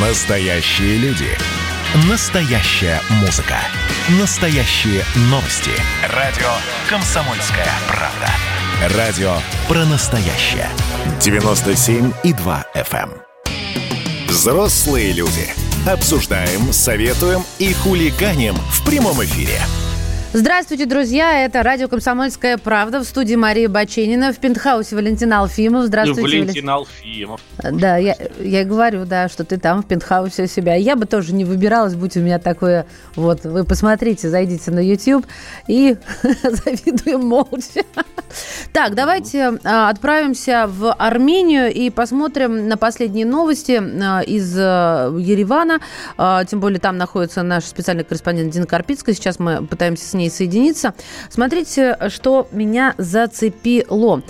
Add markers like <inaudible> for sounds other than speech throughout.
Настоящие люди. Настоящая музыка. Настоящие новости. Радио «Комсомольская правда». Радио про настоящее. 97,2 FM. эм. Взрослые люди. Обсуждаем, советуем и хулиганим в прямом эфире. Здравствуйте, друзья. Это радио «Комсомольская правда» в студии Мария Баченина. В пентхаусе Валентин Алфимов. Здравствуйте, Валентин Валентин Алфимов. Да, я, я говорю, да, что ты там в пентхаусе у себя. Я бы тоже не выбиралась, будь у меня такое... Вот, вы посмотрите, зайдите на YouTube и <laughs> завидуем молча. Так, давайте а, отправимся в Армению и посмотрим на последние новости а, из а, Еревана. Тем более там находится наш специальный корреспондент Дина Карпицкая. Сейчас мы пытаемся с ней соединиться. Смотрите, что меня зацепило.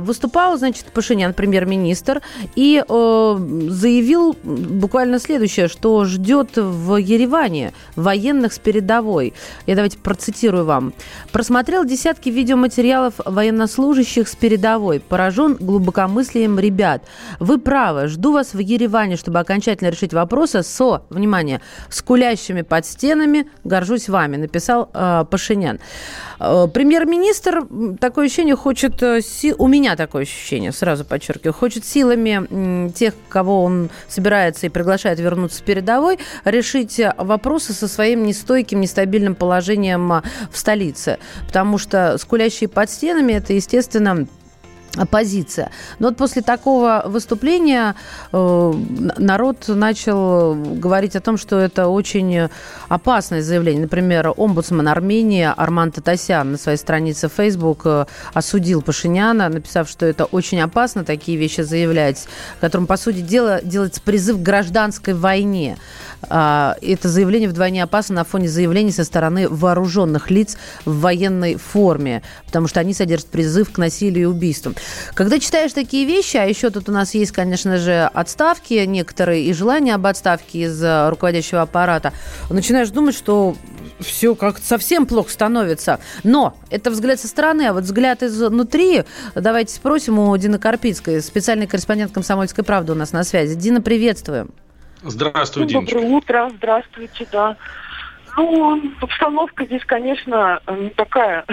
Выступал, значит, Пашинян, премьер-министр, и заявил буквально следующее, что ждет в Ереване военных с передовой. Я давайте процитирую вам. Просмотрел десятки видеоматериалов военнослужащих с передовой. Поражен глубокомыслием ребят. Вы правы. Жду вас в Ереване, чтобы окончательно решить вопросы со, внимание, скулящими под стенами. Горжусь вами, написал э, Пашинян. Э, премьер-министр, такое ощущение, хочет... Э. У меня такое ощущение, сразу подчеркиваю, хочет силами э, тех, кого он собирается и приглашает вернуться с передовой, решить вопросы со своим нестойким, нестабильным положением в столице. Потому что скулящие под стенами это, естественно, оппозиция. Но вот после такого выступления э, народ начал говорить о том, что это очень опасное заявление. Например, омбудсман Армении Арман Татасян на своей странице Facebook э, осудил Пашиняна, написав, что это очень опасно такие вещи заявлять, которым, по сути дела, делается призыв к гражданской войне. А, это заявление вдвойне опасно на фоне заявлений со стороны вооруженных лиц в военной форме, потому что они содержат призыв к насилию и убийствам. Когда читаешь такие вещи, а еще тут у нас есть, конечно же, отставки некоторые и желания об отставке из э, руководящего аппарата, начинаешь думать, что все как-то совсем плохо становится. Но это взгляд со стороны, а вот взгляд изнутри. Давайте спросим у Дины Карпицкой, специальный корреспондент «Комсомольской правды» у нас на связи. Дина, приветствуем. Здравствуй, Диночка. Доброе утро, здравствуйте, да. Ну, обстановка здесь, конечно, такая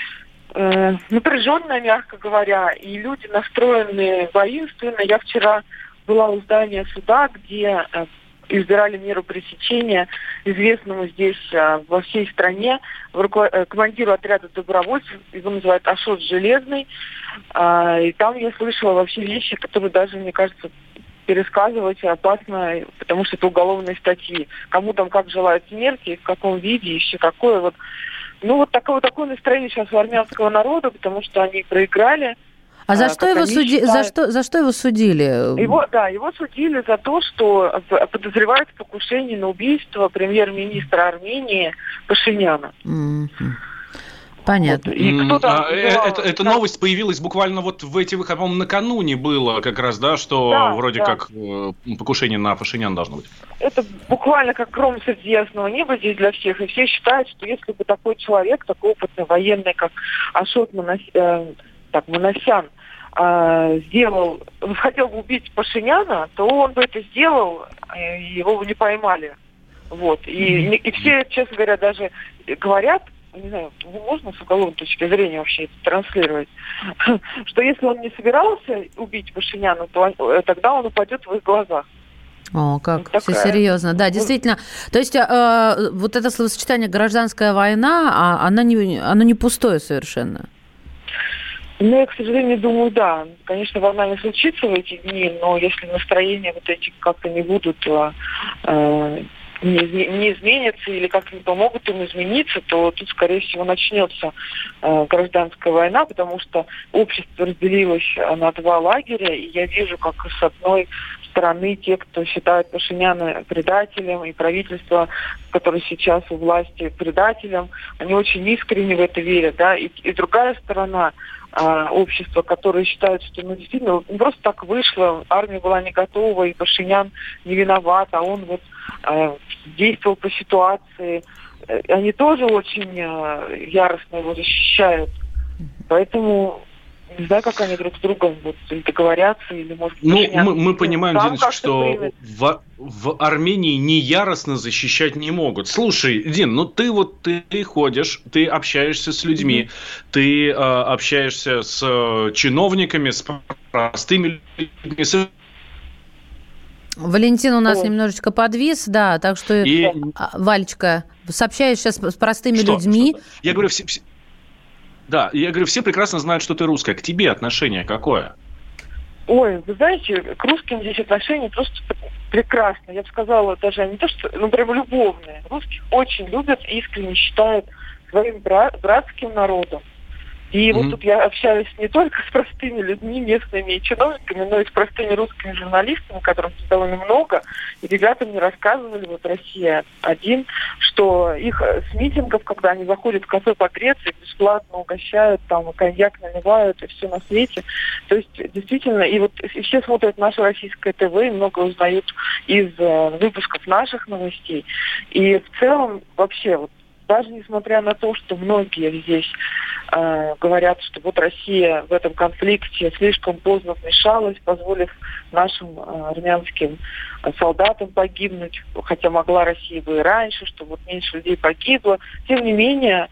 <laughs> э, напряженная, мягко говоря, и люди настроены воинственно. Я вчера была у здания суда, где э, избирали меру пресечения известному здесь э, во всей стране руко- командиру отряда добровольцев, его называют Ашот Железный. И там я слышала вообще вещи, которые даже, мне кажется, пересказывать опасно, потому что это уголовные статьи. Кому там как желают смерти, в каком виде, еще какое вот. Ну вот такое, такое настроение сейчас у армянского народа, потому что они проиграли. А за что его суди... за что за что его судили? Его да, его судили за то, что подозревают в покушении на убийство премьер-министра Армении Пашиняна. Mm-hmm. Понятно. Вот. И кто а, э, это, эта новость появилась буквально вот в эти выходные, по-моему, накануне было как раз, да, что да, вроде да. как э, покушение на Пашинян должно быть. Это буквально как гром среди ясного неба здесь для всех. И все считают, что если бы такой человек, такой опытный военный, как Ашот Манас... э, так, Манасян, э, сделал, <laughs> хотел бы убить Пашиняна, то он бы это сделал, и его бы не поймали. Вот. И, и все, честно говоря, даже говорят, не знаю, можно с уголовной точки зрения вообще это транслировать, <laughs> что если он не собирался убить Пашиняна, то э, тогда он упадет в их глазах. О, как вот все серьезно. Да, действительно. То есть э, вот это словосочетание «гражданская война», а, она не, оно не пустое совершенно. Ну, я, к сожалению, думаю, да. Конечно, война не случится в эти дни, но если настроения вот эти как-то не будут э, э не, не изменятся или как-то не помогут им измениться, то тут, скорее всего, начнется э, гражданская война, потому что общество разделилось на два лагеря, и я вижу, как с одной стороны те, кто считает Пашиняна предателем, и правительство, которое сейчас у власти предателем, они очень искренне в это верят, да, и, и другая сторона а, общества, которые считают, что ну, действительно ну, просто так вышло, армия была не готова, и Пашинян не виноват, а он вот э, действовал по ситуации. Э, они тоже очень э, яростно его защищают. Поэтому не знаю, как они друг с другом будут или договорятся, или, может Ну, мы, мы понимаем, Диночка, что в, в Армении не яростно защищать не могут. Слушай, Дин, ну ты вот ты, ты ходишь, ты общаешься с людьми, mm-hmm. ты э, общаешься с э, чиновниками, с простыми людьми, с Валентин у нас О. немножечко подвис, да, так что, и... А, Валечка, сообщаешь сейчас с простыми что, людьми. Что? Я говорю, все, все, да, я говорю, все прекрасно знают, что ты русская. К тебе отношение какое? Ой, вы знаете, к русским здесь отношения просто прекрасно. Я бы сказала, даже не то, что, ну, прям любовные. Русских очень любят, искренне считают своим брат, братским народом. И mm-hmm. вот тут я общаюсь не только с простыми людьми, местными и чиновниками, но и с простыми русскими журналистами, которых довольно много. И ребята мне рассказывали, вот Россия один, что их э, с митингов, когда они заходят в кафе погреться, их бесплатно угощают, там коньяк наливают и все на свете. То есть действительно, и вот и все смотрят наше российское ТВ и много узнают из э, выпусков наших новостей. И в целом вообще вот даже несмотря на то, что многие здесь э, говорят, что вот Россия в этом конфликте слишком поздно вмешалась, позволив нашим э, армянским солдатам погибнуть, хотя могла Россия бы и раньше, что вот меньше людей погибло. Тем не менее,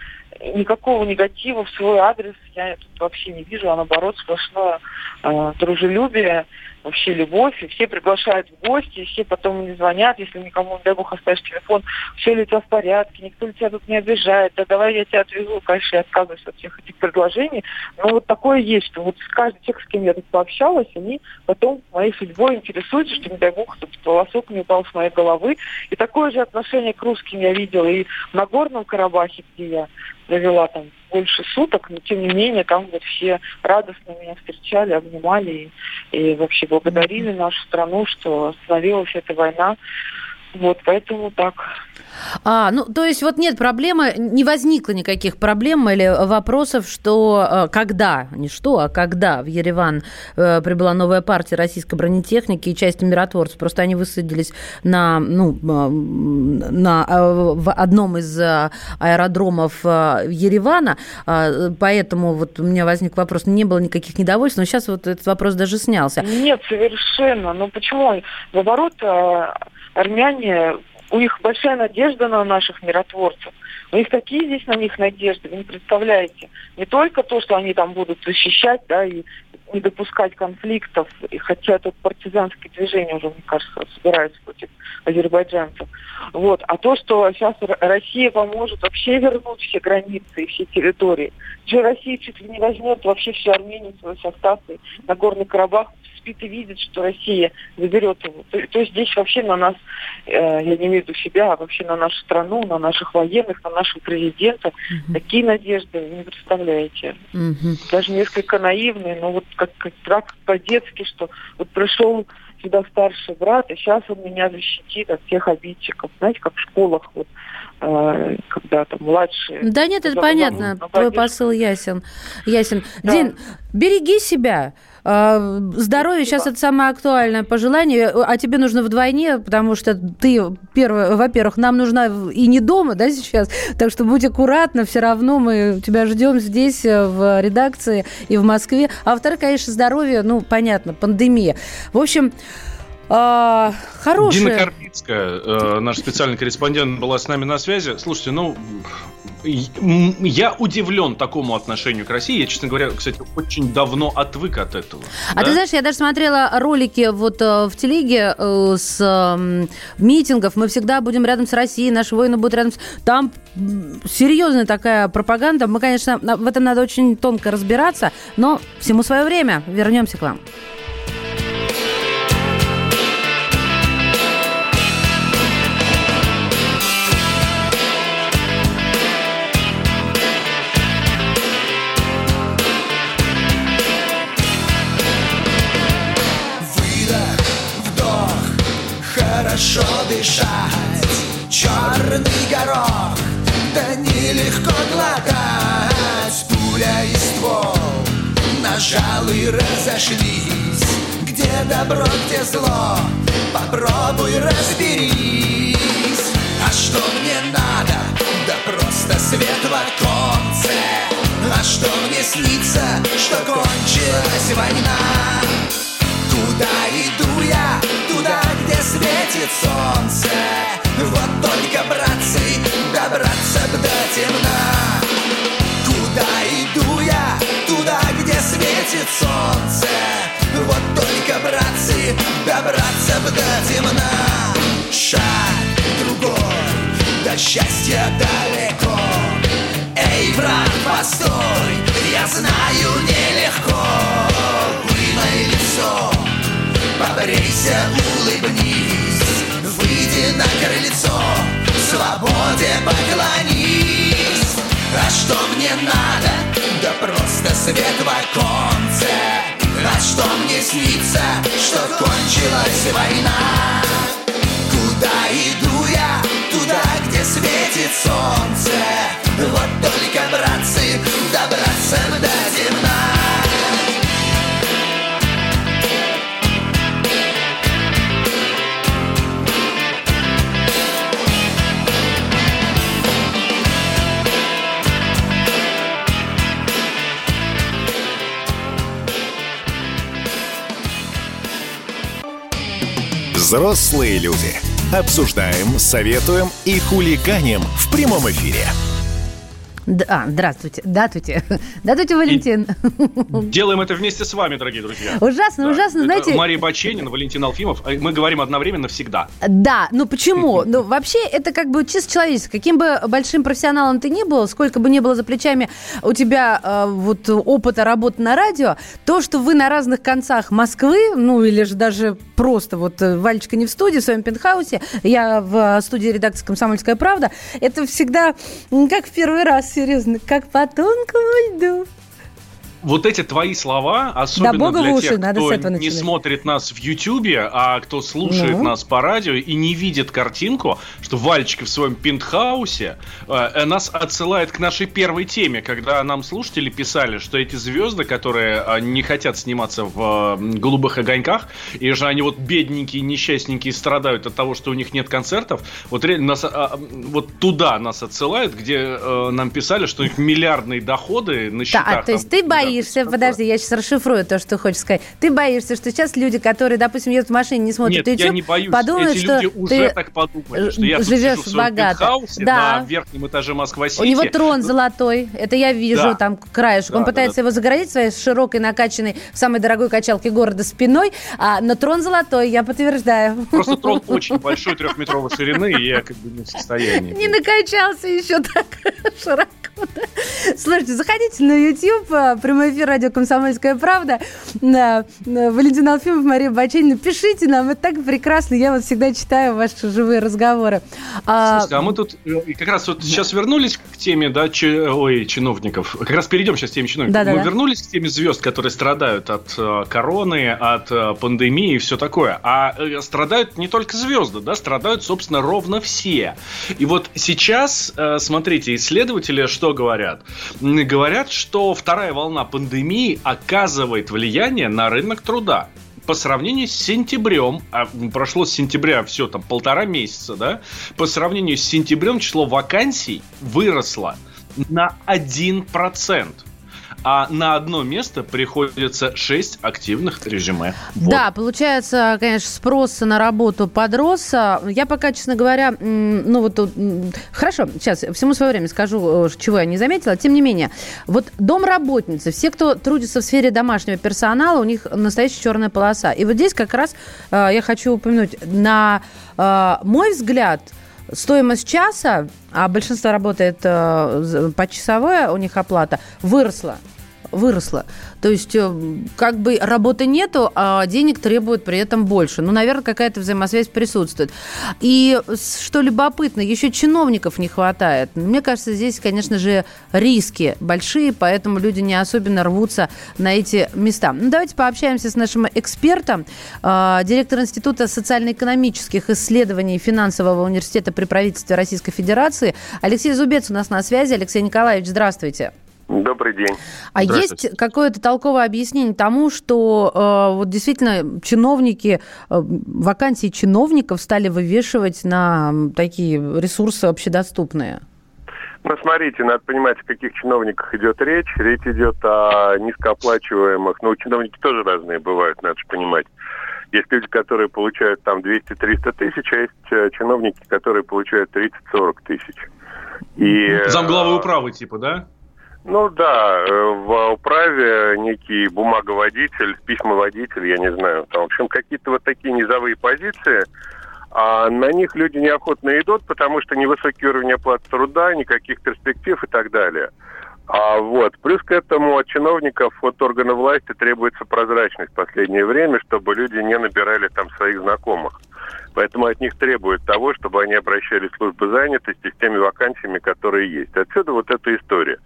никакого негатива в свой адрес я тут вообще не вижу, а наоборот сплошное э, дружелюбие вообще любовь, и все приглашают в гости, и все потом мне звонят, если никому, не дай бог, оставишь телефон, все ли у тебя в порядке, никто ли тебя тут не обижает, да давай я тебя отвезу, конечно, я отказываюсь от всех этих предложений, но вот такое есть, что вот каждым тех, с кем я тут пообщалась, они потом моей судьбой интересуются, что, не дай бог, тут волосок не упал с моей головы, и такое же отношение к русским я видела и на Горном Карабахе, где я провела там больше суток, но тем не менее там вот все радостно меня встречали, обнимали и, и вообще благодарили нашу страну, что остановилась эта война. Вот, поэтому так. А, ну, то есть вот нет проблемы, не возникло никаких проблем или вопросов, что э, когда, не что, а когда в Ереван э, прибыла новая партия российской бронетехники и части миротворцев. Просто они высадились на, ну, э, на, в одном из аэродромов Еревана, поэтому вот у меня возник вопрос, не было никаких недовольств, но сейчас вот этот вопрос даже снялся. Нет, совершенно. Ну почему? Наоборот, армяне у них большая надежда на наших миротворцев. У них такие здесь на них надежды, вы не представляете. Не только то, что они там будут защищать, да, и не допускать конфликтов, и хотя тут партизанские движения уже, мне кажется, собираются против азербайджанцев. Вот. А то, что сейчас Россия поможет вообще вернуть все границы и все территории. Что Россия чуть ли не возьмет вообще всю Армению в свой состав и на Горный Карабах спит и видит, что Россия заберет его. То, то есть здесь вообще на нас, э, я не имею в виду себя, а вообще на нашу страну, на наших военных, на нашего президента, угу. такие надежды вы не представляете. Угу. Даже несколько наивные, но вот как, как так по-детски, что вот пришел сюда старший брат, и сейчас он меня защитит от всех обидчиков. Знаете, как в школах вот э, когда там младшие. Да нет, это понятно. Твой посыл ясен. Ясен. Да. Дин, береги себя. А, здоровье сейчас это самое актуальное пожелание, а тебе нужно вдвойне, потому что ты, первое, во-первых, нам нужна и не дома, да, сейчас, так что будь аккуратна, все равно мы тебя ждем здесь, э, в редакции и в Москве. А во-вторых, конечно, здоровье, ну, понятно, пандемия. В общем, а, хорошая... Дина Карпицкая, э, наш специальный корреспондент, была с нами на связи. Слушайте, ну, я удивлен такому отношению к России. Я, честно говоря, кстати, очень давно отвык от этого. А да? ты знаешь, я даже смотрела ролики вот э, в телеге э, с митингов. Мы всегда будем рядом с Россией, наши воины будут рядом с... Там серьезная такая пропаганда. Мы, конечно, в этом надо очень тонко разбираться, но всему свое время. Вернемся к вам. Черный горох, да нелегко глотать. Пуля и ствол, нажал и разошлись. Где добро, где зло, попробуй разберись. А что мне надо? Да просто свет в оконце. А что мне снится, что кончилась война? Куда иду я? Туда, где светит солнце. Вот только, братцы, счастья далеко Эй, брат, постой, я знаю нелегко Вымой лицо, побрейся, улыбнись Выйди на крыльцо, свободе поклонись А что мне надо? Да просто свет в оконце А что мне снится, что кончилась война? Куда иду я? Туда, светит солнце Вот только, братцы, добраться до темна Взрослые люди. Обсуждаем, советуем и хулиганим в прямом эфире. Да, здравствуйте. Здравствуйте. Здравствуйте, <laughs> Валентин. И <laughs> делаем это вместе с вами, дорогие друзья. Ужасно, да. ужасно, это знаете. Мария Баченин, Валентин Алфимов. А мы говорим одновременно всегда. Да, ну почему? <laughs> Ну, вообще, это как бы чисто человечество. Каким бы большим профессионалом ты ни был, сколько бы ни было за плечами у тебя э, вот опыта работы на радио, то, что вы на разных концах Москвы, ну или же даже просто вот э, Валечка не в студии, в своем пентхаусе, я в студии редакции «Комсомольская правда», это всегда как в первый раз серьезно, как по тонкому льду вот эти твои слова, особенно да, для уши, тех, надо кто не смотрит нас в Ютьюбе, а кто слушает ну. нас по радио и не видит картинку, что Вальчика в своем пентхаусе э, нас отсылает к нашей первой теме, когда нам слушатели писали, что эти звезды, которые э, не хотят сниматься в э, голубых огоньках, и же они вот бедненькие, несчастненькие страдают от того, что у них нет концертов, вот реально нас, э, вот туда нас отсылают, где э, нам писали, что у них миллиардные доходы на счетах. Да, а, то есть ты боишься боишься, подожди, я сейчас расшифрую то, что хочешь сказать. Ты боишься, что сейчас люди, которые, допустим, едут в машине, не смотрят Нет, YouTube, я не боюсь. подумают, Эти что люди уже так подумали, что я живешь богато. да. на верхнем этаже Москва-Сити. У него трон золотой, это я вижу, да. там краешек. Да, Он пытается да, его загородить своей широкой, накачанной, в самой дорогой качалке города спиной, а, но трон золотой, я подтверждаю. Просто трон <laughs> очень большой, трехметровой ширины, и я как бы не в состоянии. Не накачался еще так <laughs> широко. Слушайте, заходите на YouTube, а, прямой эфир радио «Комсомольская правда». Да. Валентин Алфимов, Мария Баченина. Пишите нам, это так прекрасно. Я вот всегда читаю ваши живые разговоры. А, Слушайте, а мы тут э, как раз вот сейчас вернулись к теме, да, чи, ой, чиновников. Как раз перейдем сейчас к теме чиновников. Да, да, мы да. вернулись к теме звезд, которые страдают от э, короны, от э, пандемии и все такое. А э, страдают не только звезды, да, страдают, собственно, ровно все. И вот сейчас, э, смотрите, исследователи что говорят? Говорят, что вторая волна пандемии оказывает влияние на рынок труда. По сравнению с сентябрем, а прошло с сентября все там полтора месяца, да, по сравнению с сентябрем число вакансий выросло на 1% а на одно место приходится 6 активных резюме. Вот. Да, получается, конечно, спрос на работу подрос. Я пока, честно говоря, ну вот хорошо, сейчас всему свое время скажу, э, чего я не заметила. Тем не менее, вот домработницы, все, кто трудится в сфере домашнего персонала, у них настоящая черная полоса. И вот здесь как раз э, я хочу упомянуть, на э, мой взгляд, стоимость часа, а большинство работает э, почасовая, у них оплата, выросла выросла. То есть э, как бы работы нету, а денег требуют при этом больше. Ну, наверное, какая-то взаимосвязь присутствует. И что любопытно, еще чиновников не хватает. Мне кажется, здесь, конечно же, риски большие, поэтому люди не особенно рвутся на эти места. Ну, давайте пообщаемся с нашим экспертом, э, директор Института социально-экономических исследований финансового университета при правительстве Российской Федерации Алексей Зубец у нас на связи. Алексей Николаевич, здравствуйте. Добрый день. А есть какое-то толковое объяснение тому, что э, вот действительно чиновники, э, вакансии чиновников стали вывешивать на такие ресурсы общедоступные? Ну, смотрите, надо понимать, о каких чиновниках идет речь. Речь идет о низкооплачиваемых. Ну, чиновники тоже разные бывают, надо же понимать. Есть люди, которые получают там 200-300 тысяч, а есть э, чиновники, которые получают 30-40 тысяч. И, Замглавы э, управы типа, да? Ну да, э, в управе некий бумаговодитель, письмоводитель, я не знаю. Там, в общем, какие-то вот такие низовые позиции – а на них люди неохотно идут, потому что невысокий уровень оплаты труда, никаких перспектив и так далее. А вот. Плюс к этому от чиновников, от органов власти требуется прозрачность в последнее время, чтобы люди не набирали там своих знакомых. Поэтому от них требуют того, чтобы они обращались в службы занятости с теми вакансиями, которые есть. Отсюда вот эта история.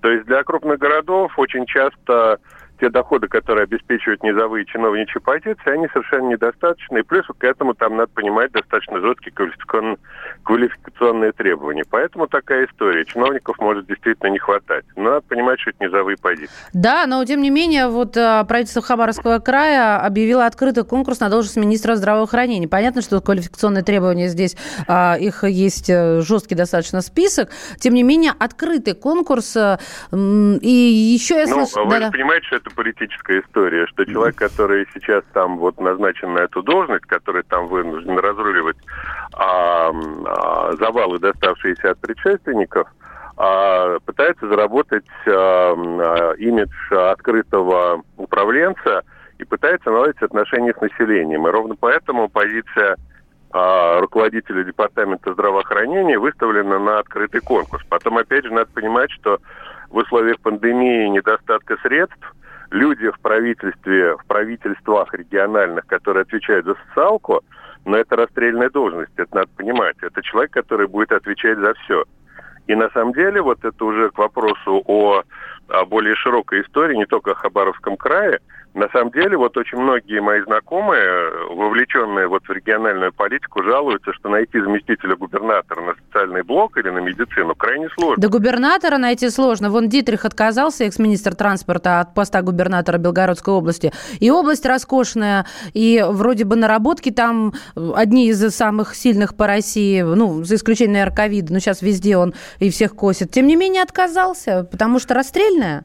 То есть для крупных городов очень часто те доходы, которые обеспечивают низовые чиновничьи позиции, они совершенно недостаточны. И плюс к этому там надо понимать достаточно жесткие квалификационные, квалификационные требования. Поэтому такая история. Чиновников может действительно не хватать. Но надо понимать, что это низовые позиции. Да, но тем не менее, вот а, правительство Хабаровского края объявило открытый конкурс на должность министра здравоохранения. Понятно, что квалификационные требования здесь, а, их есть э, жесткий достаточно список. Тем не менее, открытый конкурс. Э, и еще я слышу... Ну, вы да, понимаете, что это это политическая история, что человек, который сейчас там вот назначен на эту должность, который там вынужден разруливать а, а, завалы, доставшиеся от предшественников, а, пытается заработать а, а, имидж открытого управленца и пытается наладить отношения с населением. И ровно поэтому позиция а, руководителя департамента здравоохранения выставлена на открытый конкурс. Потом, опять же, надо понимать, что в условиях пандемии недостатка средств люди в правительстве, в правительствах региональных, которые отвечают за социалку, но это расстрельная должность, это надо понимать. Это человек, который будет отвечать за все. И на самом деле, вот это уже к вопросу о, о более широкой истории, не только о Хабаровском крае, на самом деле, вот очень многие мои знакомые, вовлеченные вот в региональную политику, жалуются, что найти заместителя губернатора на социальный блок или на медицину крайне сложно. Да губернатора найти сложно. Вон Дитрих отказался, экс-министр транспорта, от поста губернатора Белгородской области. И область роскошная, и вроде бы наработки там одни из самых сильных по России, ну, за исключением, наверное, ковида, но сейчас везде он и всех косит. Тем не менее отказался, потому что расстрельная.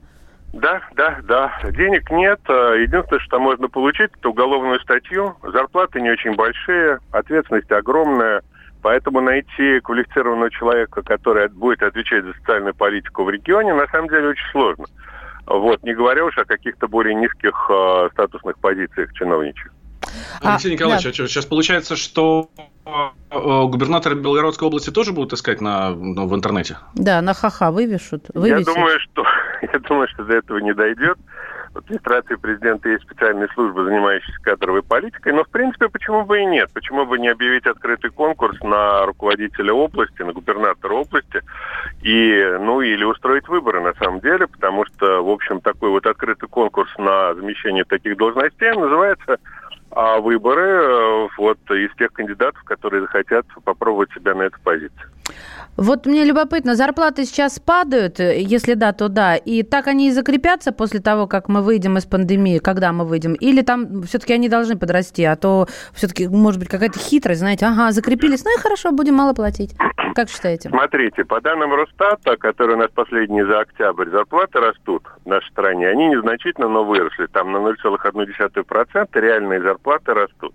Да, да, да. Денег нет. А, единственное, что можно получить, это уголовную статью. Зарплаты не очень большие, ответственность огромная. Поэтому найти квалифицированного человека, который будет отвечать за социальную политику в регионе, на самом деле очень сложно. Вот, не говоря уж о каких-то более низких э, статусных позициях чиновничьих. Алексей а, Николаевич, да. а что, сейчас получается, что э, губернатор Белгородской области тоже будут искать на, ну, в интернете? Да, на ха-ха вывешут. вывесят. Я думаю, что <laughs> я думаю, что до этого не дойдет. В администрации президента есть специальная служба, занимающаяся кадровой политикой, но, в принципе, почему бы и нет? Почему бы не объявить открытый конкурс на руководителя области, на губернатора области, и, ну, или устроить выборы, на самом деле, потому что, в общем, такой вот открытый конкурс на замещение таких должностей называется а выборы э, вот из тех кандидатов, которые захотят попробовать себя на эту позицию. Вот мне любопытно, зарплаты сейчас падают, если да, то да, и так они и закрепятся после того, как мы выйдем из пандемии, когда мы выйдем, или там все-таки они должны подрасти, а то все-таки может быть какая-то хитрость, знаете, ага, закрепились, ну и хорошо, будем мало платить. Как считаете? Смотрите, по данным Росстата, которые у нас последние за октябрь, зарплаты растут в нашей стране, они незначительно, но выросли, там на 0,1%, реальные зарплаты растут.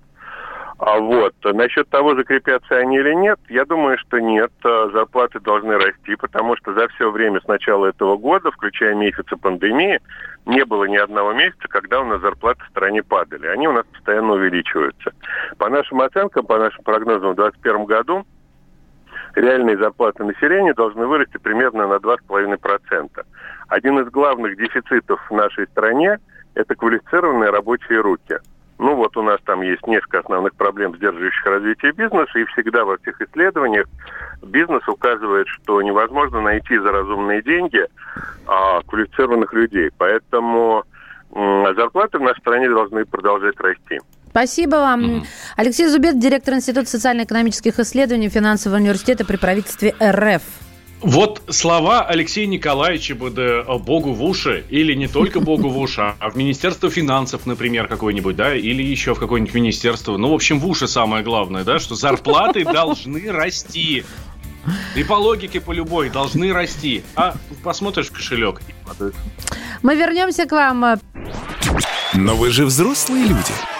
А вот насчет того, закрепятся они или нет, я думаю, что нет. А, зарплаты должны расти, потому что за все время с начала этого года, включая месяцы пандемии, не было ни одного месяца, когда у нас зарплаты в стране падали. Они у нас постоянно увеличиваются. По нашим оценкам, по нашим прогнозам в 2021 году реальные зарплаты населения должны вырасти примерно на 2,5%. Один из главных дефицитов в нашей стране – это квалифицированные рабочие руки – ну вот у нас там есть несколько основных проблем, сдерживающих развитие бизнеса, и всегда во всех исследованиях бизнес указывает, что невозможно найти за разумные деньги а, квалифицированных людей. Поэтому а, зарплаты в нашей стране должны продолжать расти. Спасибо вам. Mm-hmm. Алексей Зубец, директор Института социально-экономических исследований Финансового университета при правительстве РФ. Вот слова Алексея Николаевича бы да Богу в уши, или не только <laughs> Богу в уши, а в Министерство финансов, например, какое-нибудь, да, или еще в какое-нибудь министерство. Ну, в общем, в уши самое главное, да, что зарплаты <laughs> должны расти. И по логике, по любой, должны расти. А посмотришь в кошелек. Мы вернемся к вам. Но вы же взрослые люди.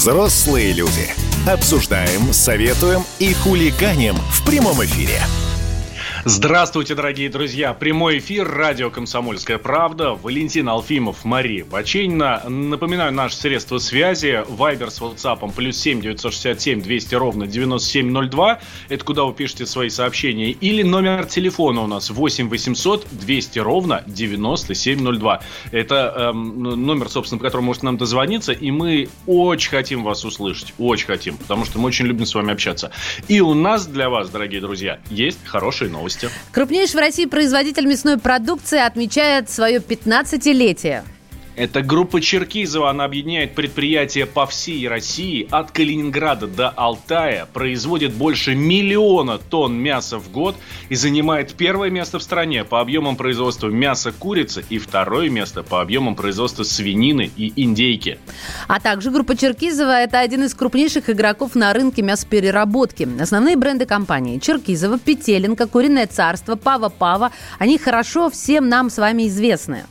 Взрослые люди. Обсуждаем, советуем и хулиганим в прямом эфире. Здравствуйте, дорогие друзья! Прямой эфир, радио «Комсомольская правда». Валентин Алфимов, Мария Баченина. Напоминаю, наше средство связи. Вайбер с WhatsApp плюс 7 967 200 ровно 9702. Это куда вы пишете свои сообщения. Или номер телефона у нас 8 800 200 ровно 9702. Это эм, номер, собственно, по которому можете нам дозвониться. И мы очень хотим вас услышать. Очень хотим. Потому что мы очень любим с вами общаться. И у нас для вас, дорогие друзья, есть хорошие новости новости. Крупнейший в России производитель мясной продукции отмечает свое 15-летие. Это группа Черкизова, она объединяет предприятия по всей России, от Калининграда до Алтая, производит больше миллиона тонн мяса в год и занимает первое место в стране по объемам производства мяса курицы и второе место по объемам производства свинины и индейки. А также группа Черкизова – это один из крупнейших игроков на рынке мясопереработки. Основные бренды компании – Черкизова, Петеленко, Куриное царство, Пава-Пава – они хорошо всем нам с вами известны.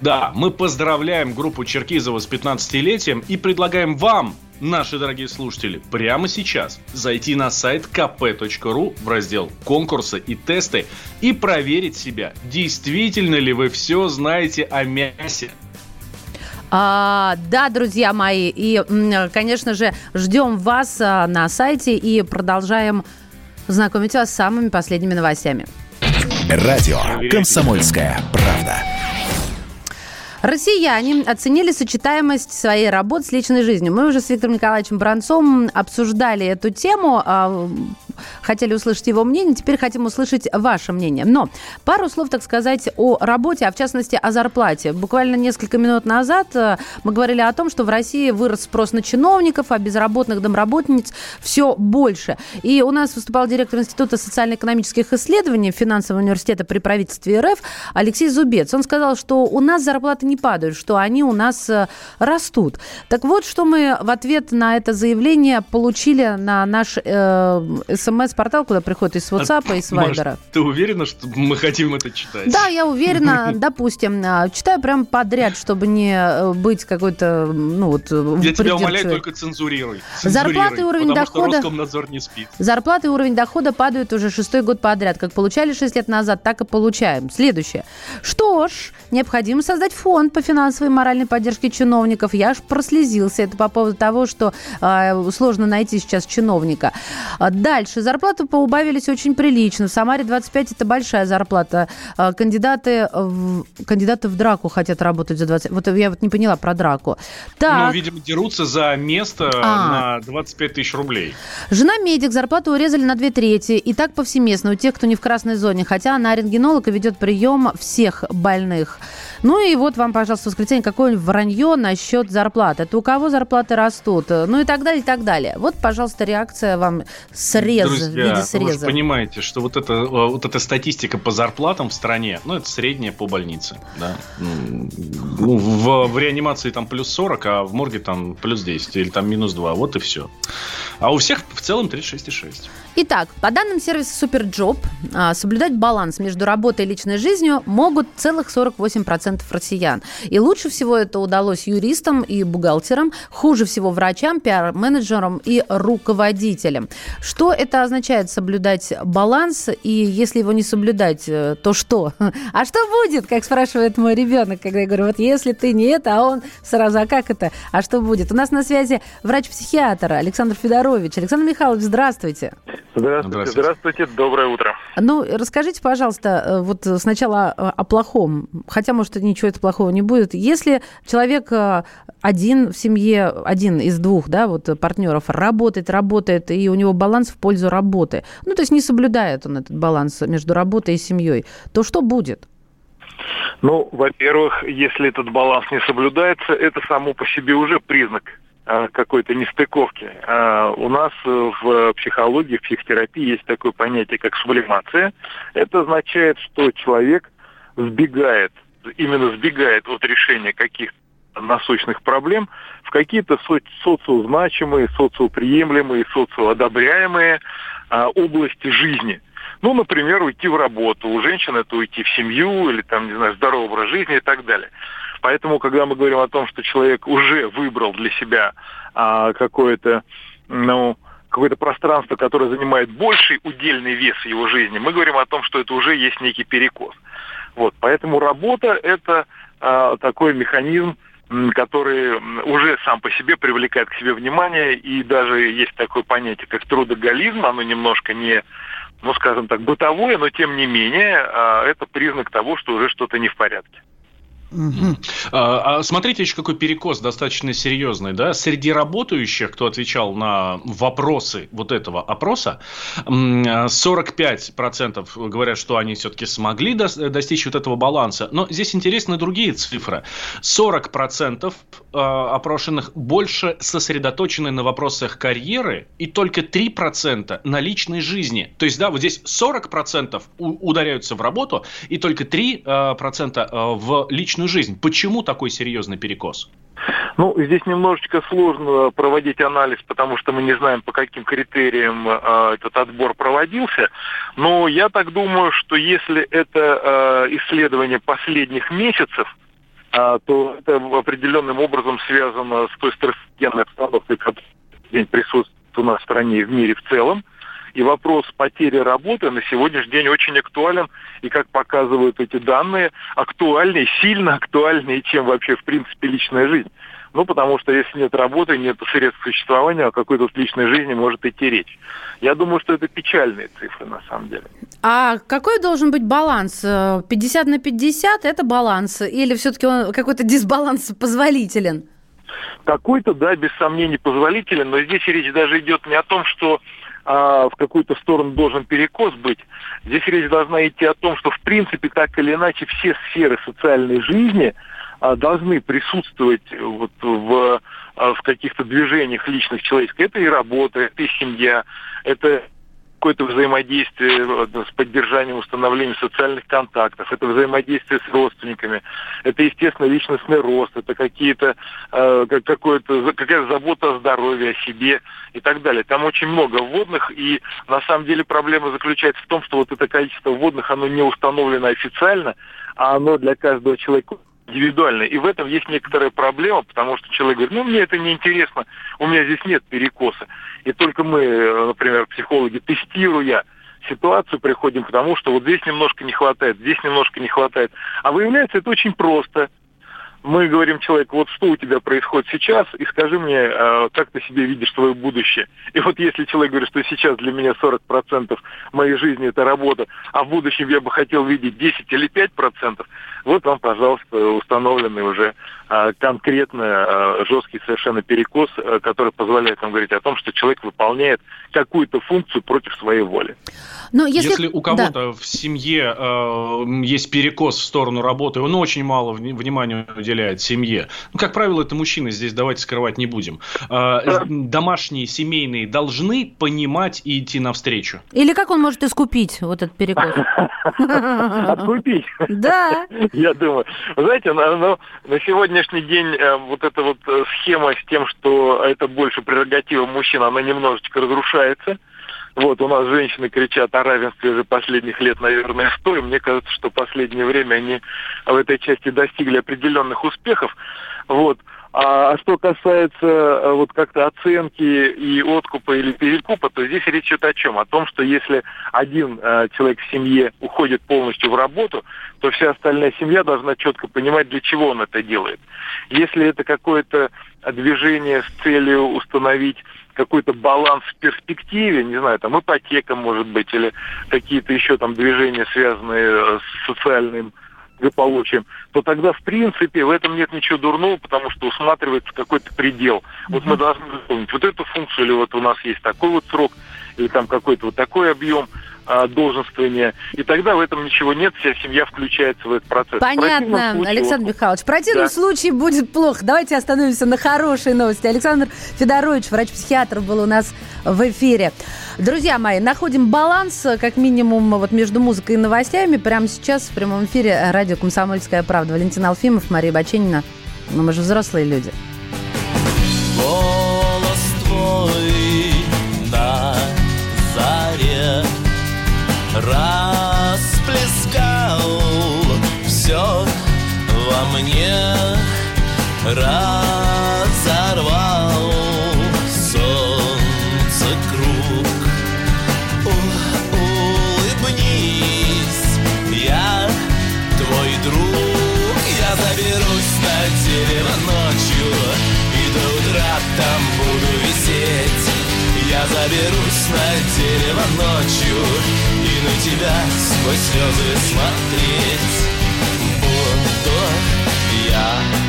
Да, мы поздравляем группу Черкизова с 15-летием и предлагаем вам, наши дорогие слушатели, прямо сейчас зайти на сайт kp.ru в раздел «Конкурсы и тесты» и проверить себя, действительно ли вы все знаете о мясе. А, да, друзья мои, и, конечно же, ждем вас а, на сайте и продолжаем знакомить вас с самыми последними новостями. Радио «Комсомольская правда». Россияне оценили сочетаемость своей работы с личной жизнью. Мы уже с Виктором Николаевичем Бранцом обсуждали эту тему, а, хотели услышать его мнение, теперь хотим услышать ваше мнение. Но пару слов, так сказать, о работе, а в частности о зарплате. Буквально несколько минут назад э, мы говорили о том, что в России вырос спрос на чиновников, а безработных домработниц все больше. И у нас выступал директор Института социально-экономических исследований Финансового университета при правительстве РФ Алексей Зубец. Он сказал, что у нас зарплаты не падают, что они у нас э, растут. Так вот, что мы в ответ на это заявление получили на наш э, смс-портал, куда приходит из WhatsApp и с Viber. ты уверена, что мы хотим это читать? Да, я уверена. <laughs> Допустим, а, читаю прям подряд, чтобы не э, быть какой-то, ну вот... Я тебя умоляю, только цензурируй. Зарплаты и уровень дохода... Роскомнадзор не спит. Зарплаты и уровень дохода падают уже шестой год подряд. Как получали шесть лет назад, так и получаем. Следующее. Что ж, необходимо создать фонд по финансовой и моральной поддержке чиновников. Я аж прослезился. Это по поводу того, что э, сложно найти сейчас чиновника. А дальше. Зарплаты поубавились очень прилично. В Самаре 25 – это большая зарплата. А, кандидаты в, кандидаты в драку хотят работать за 20. Вот я вот не поняла про драку. Так. Ну, видимо, дерутся за место а. на 25 тысяч рублей. Жена медик. Зарплату урезали на две трети. И так повсеместно у тех, кто не в красной зоне. Хотя она рентгенолог и ведет прием всех больных. Ну и вот вам, пожалуйста, в воскресенье какое-нибудь вранье насчет зарплаты. Это у кого зарплаты растут? Ну и так далее, и так далее. Вот, пожалуйста, реакция вам срез Друзья, в виде среза. Вы же понимаете, что вот, это, вот эта статистика по зарплатам в стране, ну, это средняя по больнице. Да? Ну, в, в реанимации там плюс 40, а в морге там плюс 10 или там минус 2. Вот и все. А у всех в целом 36,6. Итак, по данным сервиса Superjob, а, соблюдать баланс между работой и личной жизнью могут целых 48% россиян. И лучше всего это удалось юристам и бухгалтерам, хуже всего врачам, пиар-менеджерам и руководителям. Что это означает соблюдать баланс? И если его не соблюдать, э, то что? <laughs> А что будет, как спрашивает мой ребенок, когда я говорю, вот если ты не это, а он сразу, а как это? А что будет? У нас на связи врач-психиатр Александр Федорович. Александр Михайлович, здравствуйте. Здравствуйте. Здравствуйте. Здравствуйте. Доброе утро. Ну, расскажите, пожалуйста, э, вот сначала о плохом, хотя, может, ничего это плохого не будет. Если человек э, один в семье, один из двух, да, вот партнеров работает, работает, и у него баланс в пользу работы, ну, то есть не соблюдает он этот баланс между работой и семьей, то что будет? Ну, во-первых, если этот баланс не соблюдается, это само по себе уже признак какой-то нестыковки. А у нас в психологии, в психотерапии есть такое понятие, как сублимация. Это означает, что человек сбегает, именно сбегает от решения каких-то насущных проблем в какие-то со- социозначимые, социоприемлемые, социоодобряемые а, области жизни. Ну, например, уйти в работу. У женщин это уйти в семью или там, не знаю, здоровый образ жизни и так далее. Поэтому, когда мы говорим о том, что человек уже выбрал для себя а, какое-то, ну, какое-то пространство, которое занимает больший удельный вес в его жизни, мы говорим о том, что это уже есть некий перекос. Вот, поэтому работа – это а, такой механизм, который уже сам по себе привлекает к себе внимание, и даже есть такое понятие, как трудоголизм, оно немножко не, ну, скажем так, бытовое, но тем не менее, а, это признак того, что уже что-то не в порядке. Угу. А, смотрите, еще какой перекос достаточно серьезный, да? Среди работающих, кто отвечал на вопросы вот этого опроса, 45% говорят, что они все-таки смогли достичь вот этого баланса. Но здесь интересны другие цифры. 40% а, опрошенных больше сосредоточены на вопросах карьеры и только 3% на личной жизни. То есть, да, вот здесь 40% ударяются в работу и только 3% а, в личную личную жизнь. Почему такой серьезный перекос? Ну, здесь немножечко сложно проводить анализ, потому что мы не знаем, по каким критериям э, этот отбор проводился. Но я так думаю, что если это э, исследование последних месяцев, э, то это определенным образом связано с той стрессогенной обстановкой, которая присутствует у нас в стране и в мире в целом. И вопрос потери работы на сегодняшний день очень актуален. И, как показывают эти данные, актуальнее, сильно актуальнее, чем вообще, в принципе, личная жизнь. Ну, потому что если нет работы, нет средств существования, о какой-то личной жизни может идти речь. Я думаю, что это печальные цифры на самом деле. А какой должен быть баланс? 50 на 50 – это баланс? Или все-таки какой-то дисбаланс позволителен? Какой-то, да, без сомнений позволителен, но здесь речь даже идет не о том, что а, в какую-то сторону должен перекос быть. Здесь речь должна идти о том, что в принципе так или иначе все сферы социальной жизни а, должны присутствовать вот в, а, в каких-то движениях личных человеческих. Это и работа, это и семья, это какое-то взаимодействие э, с поддержанием, установлением социальных контактов, это взаимодействие с родственниками, это, естественно, личностный рост, это какие-то, э, какая-то забота о здоровье, о себе и так далее. Там очень много вводных, и на самом деле проблема заключается в том, что вот это количество вводных, оно не установлено официально, а оно для каждого человека индивидуально. И в этом есть некоторая проблема, потому что человек говорит, ну, мне это не интересно, у меня здесь нет перекоса. И только мы, например, психологи, тестируя ситуацию, приходим к тому, что вот здесь немножко не хватает, здесь немножко не хватает. А выявляется это очень просто мы говорим человеку, вот что у тебя происходит сейчас, и скажи мне, а, как ты себе видишь свое будущее. И вот если человек говорит, что сейчас для меня 40% моей жизни это работа, а в будущем я бы хотел видеть 10 или 5%, вот вам, пожалуйста, установленный уже а, конкретно а, жесткий совершенно перекос, который позволяет нам говорить о том, что человек выполняет какую-то функцию против своей воли. Но если... если у кого-то да. в семье э, есть перекос в сторону работы, он очень мало внимания уделяет семье. Ну, как правило, это мужчины, здесь давайте скрывать не будем. Э, домашние, семейные должны понимать и идти навстречу. Или как он может искупить вот этот перекос? <laughs> Откупить? Да. <laughs> Я думаю. Знаете, на, на сегодняшний день э, вот эта вот э, схема с тем, что это больше прерогатива мужчин, она немножечко разрушается. Вот, у нас женщины кричат о равенстве уже последних лет, наверное, <laughs> сто, и мне кажется, что в последнее время они в этой части достигли определенных успехов. Вот. А, а что касается э, вот как-то оценки и откупа или перекупа, то здесь речь идет о чем? О том, что если один э, человек в семье уходит полностью в работу, то вся остальная семья должна четко понимать, для чего он это делает. Если это какое-то движение с целью установить какой-то баланс в перспективе, не знаю, там ипотека может быть, или какие-то еще там движения, связанные с социальным благополучием, то тогда, в принципе, в этом нет ничего дурного, потому что усматривается какой-то предел. Вот мы должны выполнить вот эту функцию, или вот у нас есть такой вот срок, или там какой-то вот такой объем а, долженствования. И тогда в этом ничего нет, вся семья включается в этот процесс. Понятно, случае, Александр вот, Михайлович. В противном да. случае будет плохо. Давайте остановимся на хорошей новости. Александр Федорович, врач-психиатр, был у нас в эфире. Друзья мои, находим баланс, как минимум, вот между музыкой и новостями. Прямо сейчас в прямом эфире радио «Комсомольская правда». Валентин Алфимов, Мария Баченина. Ну, мы же взрослые люди. Расплескал все во мне, разорвал солнце круг. улыбнись, я твой друг, я заберусь на дерево ночью и до утра там буду висеть. Я заберусь на дерево ночью на тебя сквозь слезы смотреть. Буду я.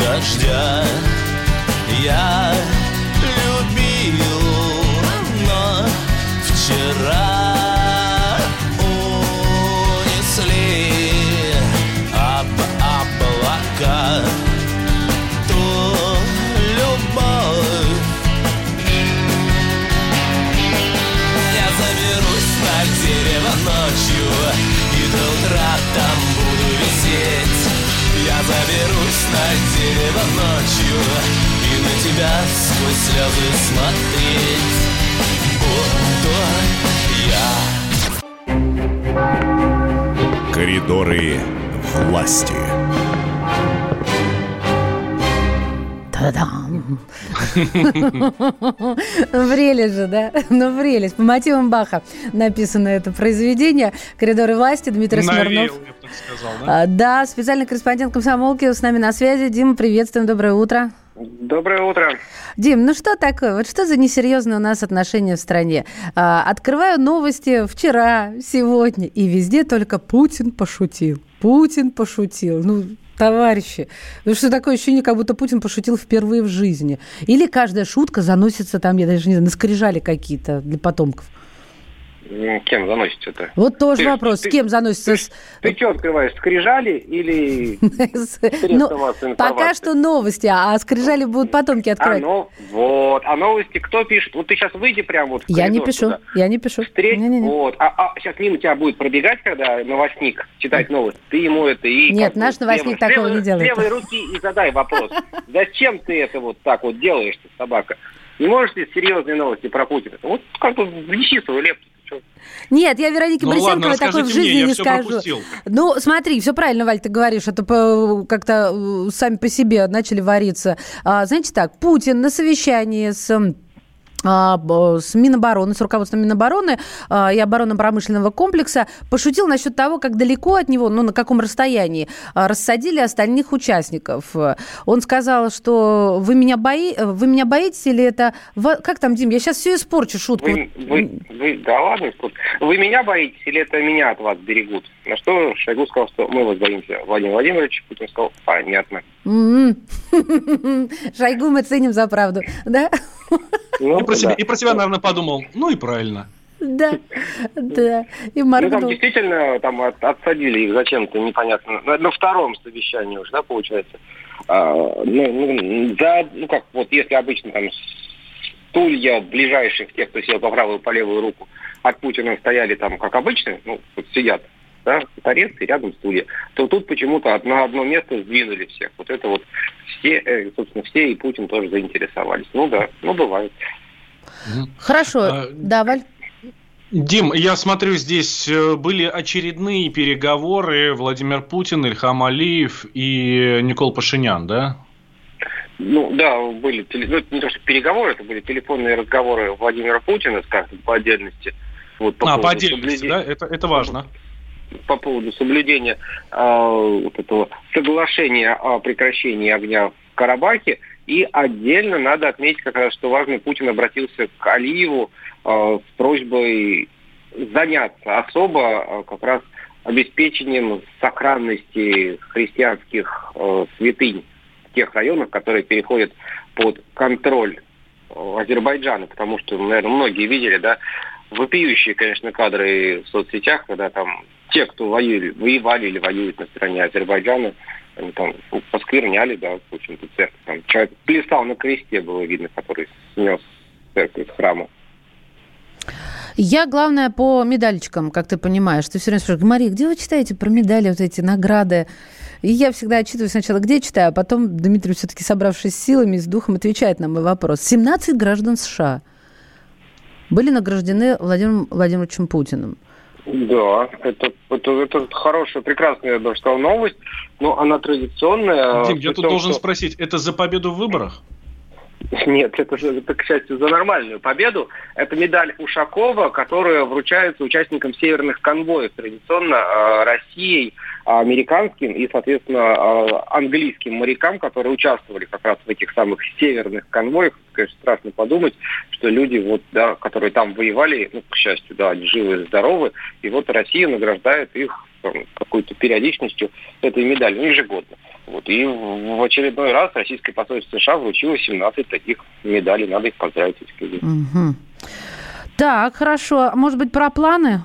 Дождя Я слезы смотреть я. Коридоры власти. Та-дам! Прелесть же, да? Ну, прелесть. По мотивам Баха написано это произведение. «Коридоры власти», Дмитрий Смирнов. Сказал, да? А, да, специальный корреспондент комсомолки с нами на связи. Дима, приветствуем, доброе утро. Доброе утро. Дим, ну что такое? Вот что за несерьезные у нас отношения в стране? А, открываю новости вчера, сегодня, и везде только Путин пошутил. Путин пошутил. Ну, товарищи, ну что такое ощущение, как будто Путин пошутил впервые в жизни. Или каждая шутка заносится там, я даже не знаю, на скрижали какие-то для потомков. Кем заносится это? Вот тоже ты, вопрос. Ты, кем заносится? Ты, ты что открываешь, скрижали или <laughs> ну, Пока что новости, а скрижали будут потомки открывать. А, ну, вот. А новости кто пишет? Вот ты сейчас выйди прямо вот Я не пишу, я не пишу. Встреч... Не, не, не. Вот. А, а сейчас мимо тебя будет пробегать, когда новостник читать новости. Ты ему это и... Нет, наш новостник такого не делает. С левой руки и задай вопрос. <laughs> Зачем ты это вот так вот делаешь, собака? Не можешь ты серьезные новости про Путина? Вот как бы внеси свою лепту. Нет, я Веронике ну, Борисенковой такой в жизни мне, не скажу. Пропустил. Ну, смотри, все правильно, Валь, ты говоришь, это как-то э, сами по себе начали вариться. А, знаете так, Путин на совещании с с Минобороны, с руководством Минобороны а, и оборонно-промышленного комплекса пошутил насчет того, как далеко от него, ну, на каком расстоянии а, рассадили остальных участников. Он сказал, что вы меня, бои... вы меня боитесь или это... Как там, Дим, я сейчас все испорчу шутку. Вы, вы, вы, да ладно, вы меня боитесь или это меня от вас берегут? На что Шойгу сказал, что мы вас боимся. Владимир Владимирович Путин сказал, понятно. <laughs> Шойгу мы ценим за правду, да? Ну, и, про себя, и про себя, наверное, подумал, ну и правильно. Да, да. И моргнул. Ну, там действительно там от, отсадили их зачем-то непонятно. На, на втором совещании уже, да, получается. А, ну, ну, за, ну, как, вот если обычно там стулья ближайших, тех, кто сел по правую, по левую руку, от Путина стояли там, как обычно, ну, вот сидят да, торец и рядом студия, то тут почему-то на одно место сдвинули всех. Вот это вот все, э, собственно, все и Путин тоже заинтересовались. Ну да, ну бывает. Хорошо, а... да, Валь? Дим, я смотрю, здесь э, были очередные переговоры Владимир Путин, Ильхам Алиев и Никол Пашинян, да? Ну да, были ну, не то что переговоры, это были телефонные разговоры Владимира Путина, скажем, по отдельности. Вот, по а, по отдельности, соблюдения, да? Это, это важно. По поводу соблюдения э, вот этого соглашения о прекращении огня в Карабахе. И отдельно надо отметить как раз, что важный Путин обратился к Алиеву э, с просьбой заняться особо э, как раз обеспечением сохранности христианских э, святынь тех районах, которые переходят под контроль Азербайджана, потому что, наверное, многие видели, да, вопиющие, конечно, кадры в соцсетях, когда там те, кто воюли, воевали или воюют на стороне Азербайджана, они там поскверняли, да, в общем-то, церковь. Там человек плясал на кресте, было видно, который снес церковь из храма. Я, главное, по медалечкам, как ты понимаешь. Ты все время спрашиваешь, Мария, где вы читаете про медали, вот эти награды? И я всегда отчитываю сначала, где читаю, а потом Дмитрий, все-таки собравшись с силами, с духом, отвечает на мой вопрос. 17 граждан США были награждены Владимиром Владимировичем Путиным. Да, это, это, это хорошая, прекрасная, я бы сказал, новость, но она традиционная. Дим, я тут том, должен что... спросить, это за победу в выборах? Нет, это, это, к счастью, за нормальную победу. Это медаль Ушакова, которая вручается участникам северных конвоев, традиционно э, Россией, американским и, соответственно, э, английским морякам, которые участвовали как раз в этих самых северных конвоях. Конечно, страшно подумать, что люди, вот, да, которые там воевали, ну, к счастью, да, они живы и здоровы, и вот Россия награждает их какой-то периодичностью этой медалью, ну, ежегодно. Вот. И в очередной раз российское посольство США вручило 17 таких медалей. Надо их поздравить, этих людей. Угу. Так, хорошо. А может быть, про планы?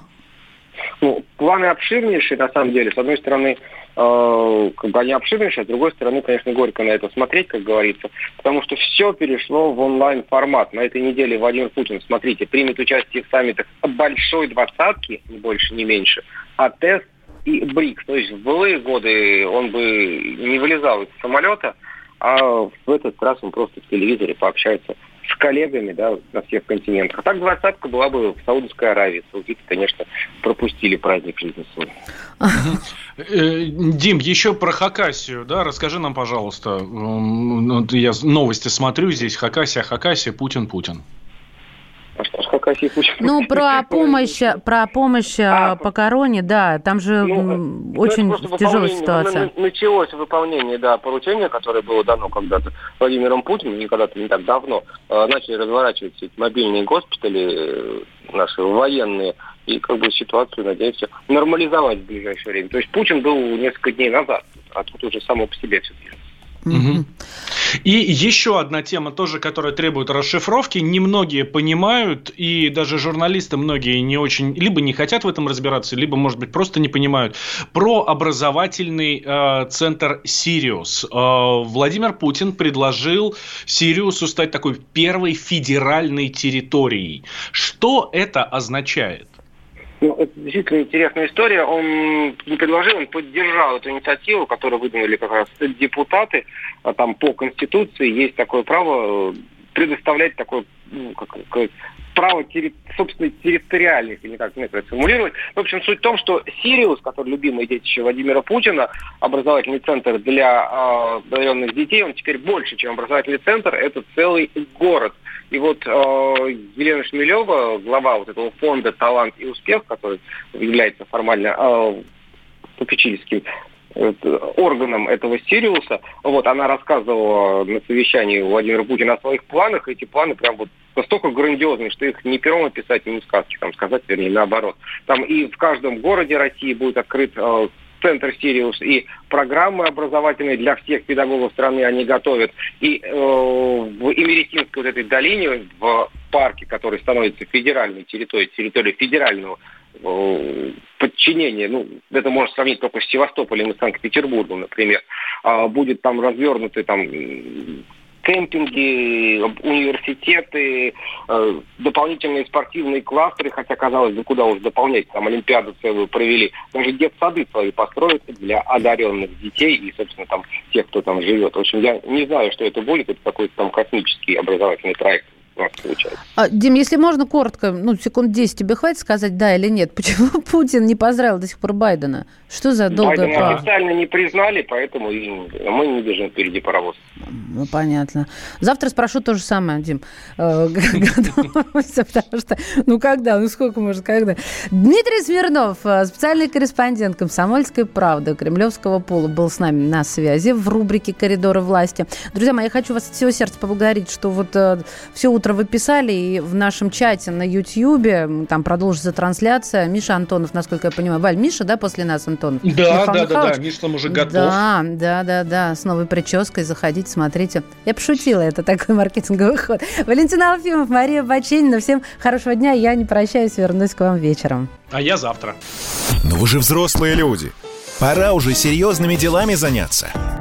Ну, планы обширнейшие, на самом деле. С одной стороны, как бы они обширнейшие, а с другой стороны, конечно, горько на это смотреть, как говорится, потому что все перешло в онлайн-формат. На этой неделе Владимир Путин, смотрите, примет участие в саммитах большой двадцатки, ни больше, ни меньше, а тест и БРИКС. То есть в былые годы он бы не вылезал из самолета, а в этот раз он просто в телевизоре пообщается с коллегами да, на всех континентах. А так двадцатка была бы в Саудовской Аравии. Саудиты, конечно, пропустили праздник жизни свой. Э, Дим, еще про Хакасию, да, расскажи нам, пожалуйста. Я новости смотрю здесь, Хакасия, Хакасия, Путин, Путин. Ну, <laughs> про помощь, про помощь а, по короне, да, там же ну, очень ну, тяжелая ситуация. Началось выполнение, да, поручения, которое было дано когда-то Владимиром Путиным, не когда-то не так давно, а, начали разворачивать эти мобильные госпитали э, наши военные, и как бы ситуацию, надеемся, нормализовать в ближайшее время. То есть Путин был несколько дней назад, а тут уже само по себе все движется. Угу. И еще одна тема тоже, которая требует расшифровки. Немногие понимают, и даже журналисты многие не очень, либо не хотят в этом разбираться, либо, может быть, просто не понимают. Про образовательный э, центр «Сириус». Э, Владимир Путин предложил «Сириусу» стать такой первой федеральной территорией. Что это означает? Ну, это действительно интересная история. Он не предложил, он поддержал эту инициативу, которую выдвинули как раз депутаты. А там по Конституции есть такое право предоставлять такой ну, как, как, право терри, собственной территориальности, не как это формулировать. В общем, суть в том, что Сириус, который любимый детище Владимира Путина, образовательный центр для э, детей, он теперь больше, чем образовательный центр, это целый город. И вот э, Елена Шмелева, глава вот этого фонда «Талант и успех», который является формально э, попечительским органом этого Сириуса. Вот, она рассказывала на совещании Владимира Путина о своих планах. Эти планы прям вот настолько грандиозные, что их не пером описать и не сказки, там сказать, вернее, наоборот. Там и в каждом городе России будет открыт э, центр Сириус, и программы образовательные для всех педагогов страны они готовят. И э, в Имеретинской вот этой долине, в парке, который становится федеральной территорией, территорией федерального подчинение, ну, это можно сравнить только с Севастополем и Санкт-Петербургом, например, а будет там развернуты там кемпинги, университеты, э, дополнительные спортивные кластеры, хотя, казалось бы, куда уж дополнять, там Олимпиаду целую провели, даже детсады свои построят для одаренных детей и, собственно, там тех, кто там живет. В общем, я не знаю, что это будет, это какой-то там космический образовательный проект получается. А, Дим, если можно коротко, ну, секунд 10 тебе хватит сказать да или нет? <laughs> Почему Путин не поздравил до сих пор Байдена? Что за долгая Байдена пауза? официально не признали, поэтому и мы не бежим впереди паровоз. Ну, понятно. Завтра спрошу то же самое, Дим. Э, <laughs> готовься, потому что, ну, когда, ну, сколько может, когда? Дмитрий Смирнов, э, специальный корреспондент «Комсомольской правды» Кремлевского пола, был с нами на связи в рубрике «Коридоры власти». Друзья мои, я хочу вас от всего сердца поблагодарить, что вот э, все утро вы писали, и в нашем чате на YouTube, там продолжится трансляция, Миша Антонов, насколько я понимаю. Валь, Миша, да, после нас, Антонов? Да, да, да, да, Миша там уже готов. Да, да, да, да, с новой прической, заходите, смотрите. Я пошутила, это такой маркетинговый ход. Валентина Алфимов, Мария Баченина, всем хорошего дня, я не прощаюсь, вернусь к вам вечером. А я завтра. Но вы же взрослые люди, пора уже серьезными делами заняться –